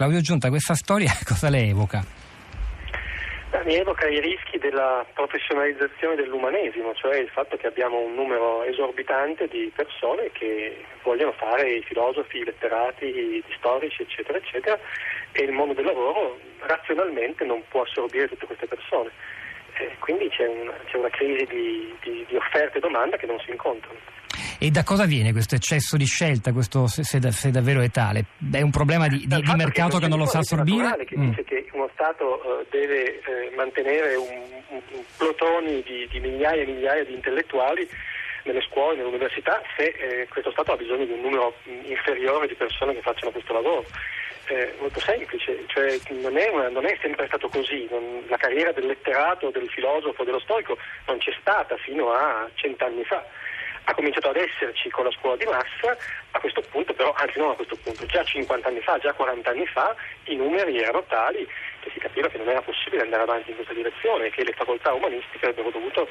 Claudio Giunta, questa storia cosa le evoca? Mi evoca i rischi della professionalizzazione dell'umanesimo, cioè il fatto che abbiamo un numero esorbitante di persone che vogliono fare i filosofi, i letterati, gli storici, eccetera, eccetera, e il mondo del lavoro razionalmente non può assorbire tutte queste persone. Eh, quindi c'è una, c'è una crisi di, di, di offerta e domanda che non si incontrano. E da cosa viene questo eccesso di scelta, questo, se, se, davvero è tale? È un problema di, di, di mercato che, che non lo sa assorbire? che mm. dice che uno Stato uh, deve uh, mantenere un, un, un plotoni di, di, migliaia e migliaia di intellettuali nelle scuole, nelle università, se eh, questo Stato ha bisogno di un numero inferiore di persone che facciano questo lavoro. Eh, molto semplice, cioè non è, una, non è sempre stato così, non, la carriera del letterato, del filosofo, dello storico non c'è stata fino a cent'anni fa ha cominciato ad esserci con la scuola di massa, a questo punto però, anzi non a questo punto, già 50 anni fa, già 40 anni fa, i numeri erano tali che si capiva che non era possibile andare avanti in questa direzione e che le facoltà umanistiche avrebbero dovuto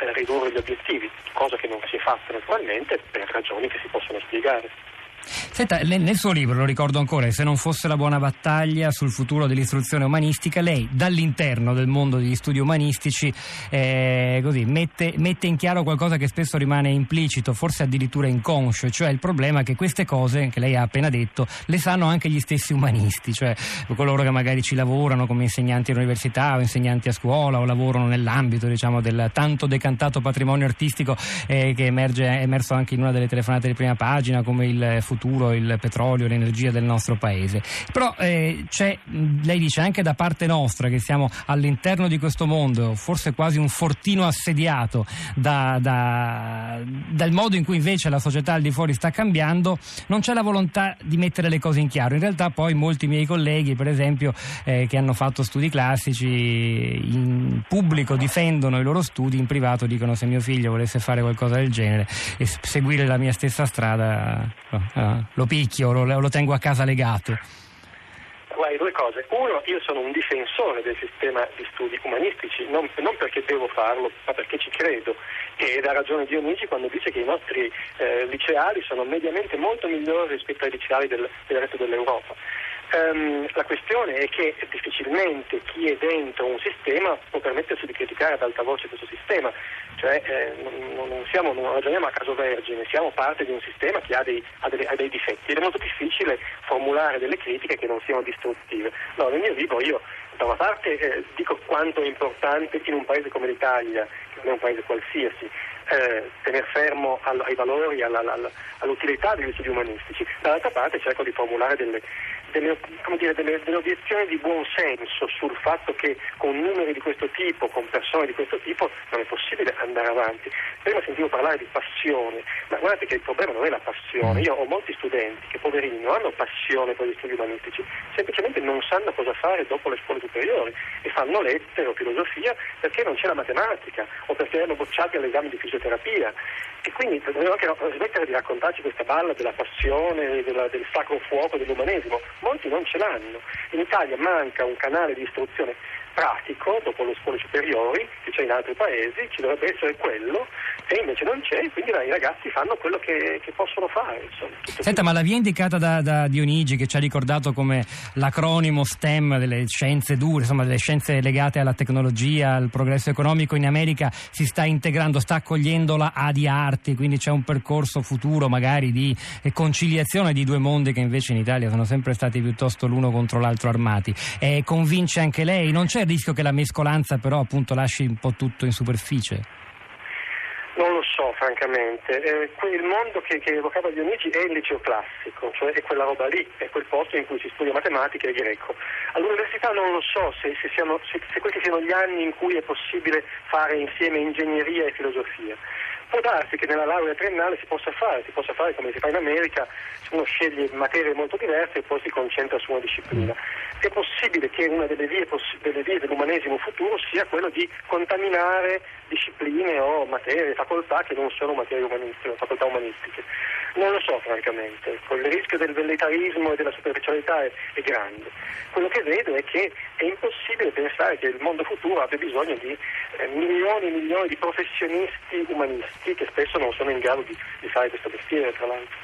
eh, ridurre gli obiettivi, cosa che non si è fatta naturalmente per ragioni che si possono spiegare. Senta, nel suo libro, lo ricordo ancora, se non fosse la buona battaglia sul futuro dell'istruzione umanistica, lei dall'interno del mondo degli studi umanistici eh, così, mette, mette, in chiaro qualcosa che spesso rimane implicito, forse addirittura inconscio, cioè il problema che queste cose che lei ha appena detto le sanno anche gli stessi umanisti, cioè coloro che magari ci lavorano come insegnanti all'università o insegnanti a scuola o lavorano nell'ambito diciamo, del tanto decantato patrimonio artistico eh, che emerge, è emerso anche in una delle telefonate di prima pagina come il futuro il petrolio, l'energia del nostro paese. Però eh, lei dice anche da parte nostra che siamo all'interno di questo mondo, forse quasi un fortino assediato da, da, dal modo in cui invece la società al di fuori sta cambiando, non c'è la volontà di mettere le cose in chiaro. In realtà poi molti miei colleghi, per esempio, eh, che hanno fatto studi classici, in pubblico difendono i loro studi, in privato dicono se mio figlio volesse fare qualcosa del genere e seguire la mia stessa strada, uh, lo picchio, lo, lo tengo a casa legato? Guai, due cose. Uno, io sono un difensore del sistema di studi umanistici, non, non, perché devo farlo, ma perché ci credo. Ed ha ragione Dionigi quando dice che i nostri eh, liceali sono mediamente molto migliori rispetto ai liceali del, del resto dell'Europa. Um, la questione è che difficilmente chi è dentro un sistema può permettersi di criticare ad alta voce questo sistema, cioè eh, non, non, siamo, non, ragioniamo a caso vergine, siamo parte di un sistema che ha dei, ha, dei, ha dei, difetti ed è molto difficile formulare delle critiche che non siano distruttive. No, nel mio libro io da una parte eh, dico quanto è importante in un paese come l'Italia, che non è un paese qualsiasi, eh, tenere fermo al, ai valori, alla, alla, all'utilità degli studi umanistici, dall'altra parte cerco di formulare delle, delle, dire, delle, delle, obiezioni di buon senso sul fatto che con numeri di questo tipo, con persone di questo tipo, non è possibile andare avanti. Prima sentivo parlare di passione, ma guardate che il problema non è la passione. Io ho molti studenti che poverini non hanno passione per gli studi umanistici, semplicemente non sanno cosa fare dopo le scuole superiori e fanno lettere o filosofia perché non c'è la matematica o perché hanno bocciati all'esame di fisioterapia. E quindi dobbiamo anche smettere di raccontarci questa balla della passione, della, del sacro fuoco dell'umanesimo molti non ce l'hanno. In Italia manca un canale di istruzione pratico dopo le scuole superiori che c'è in altri paesi, ci dovrebbe essere quello e invece non c'è, quindi i ragazzi fanno quello che, che possono fare. Insomma, Senta, ma la via indicata da, da, Dionigi che ci ha ricordato come l'acronimo STEM delle scienze dure, insomma delle scienze legate alla tecnologia, al progresso economico in America si sta integrando, sta accogliendo la A di arti, quindi c'è un percorso futuro magari di conciliazione di due mondi che invece in Italia sono sempre stati piuttosto l'uno contro l'altro armati. E convince anche lei? Non c'è il rischio che la mescolanza però appunto lasci un po' tutto in superficie? Non lo so, francamente. Eh, il mondo che, che evocava Dionigi è il liceo classico, cioè è quella roba lì, è quel posto in cui si studia matematica e greco. All'università non lo so se, se, siano, se, se questi siano gli anni in cui è possibile fare insieme ingegneria e filosofia. Può darsi che nella laurea triennale si possa fare, si possa fare come si fa in America, uno sceglie materie molto diverse e poi si concentra su una disciplina. È possibile che una delle vie, delle vie dell'umanesimo futuro sia quello di contaminare discipline o materie, facoltà che non sono materie umanistiche, facoltà umanistiche. Non lo so francamente, il rischio del velleitarismo e della superficialità è, è, grande. Quello che vedo è che è impossibile pensare che il mondo futuro abbia bisogno di eh, milioni e milioni di professionisti umanisti che spesso non sono in grado di, di fare questo mestiere tra l'altro.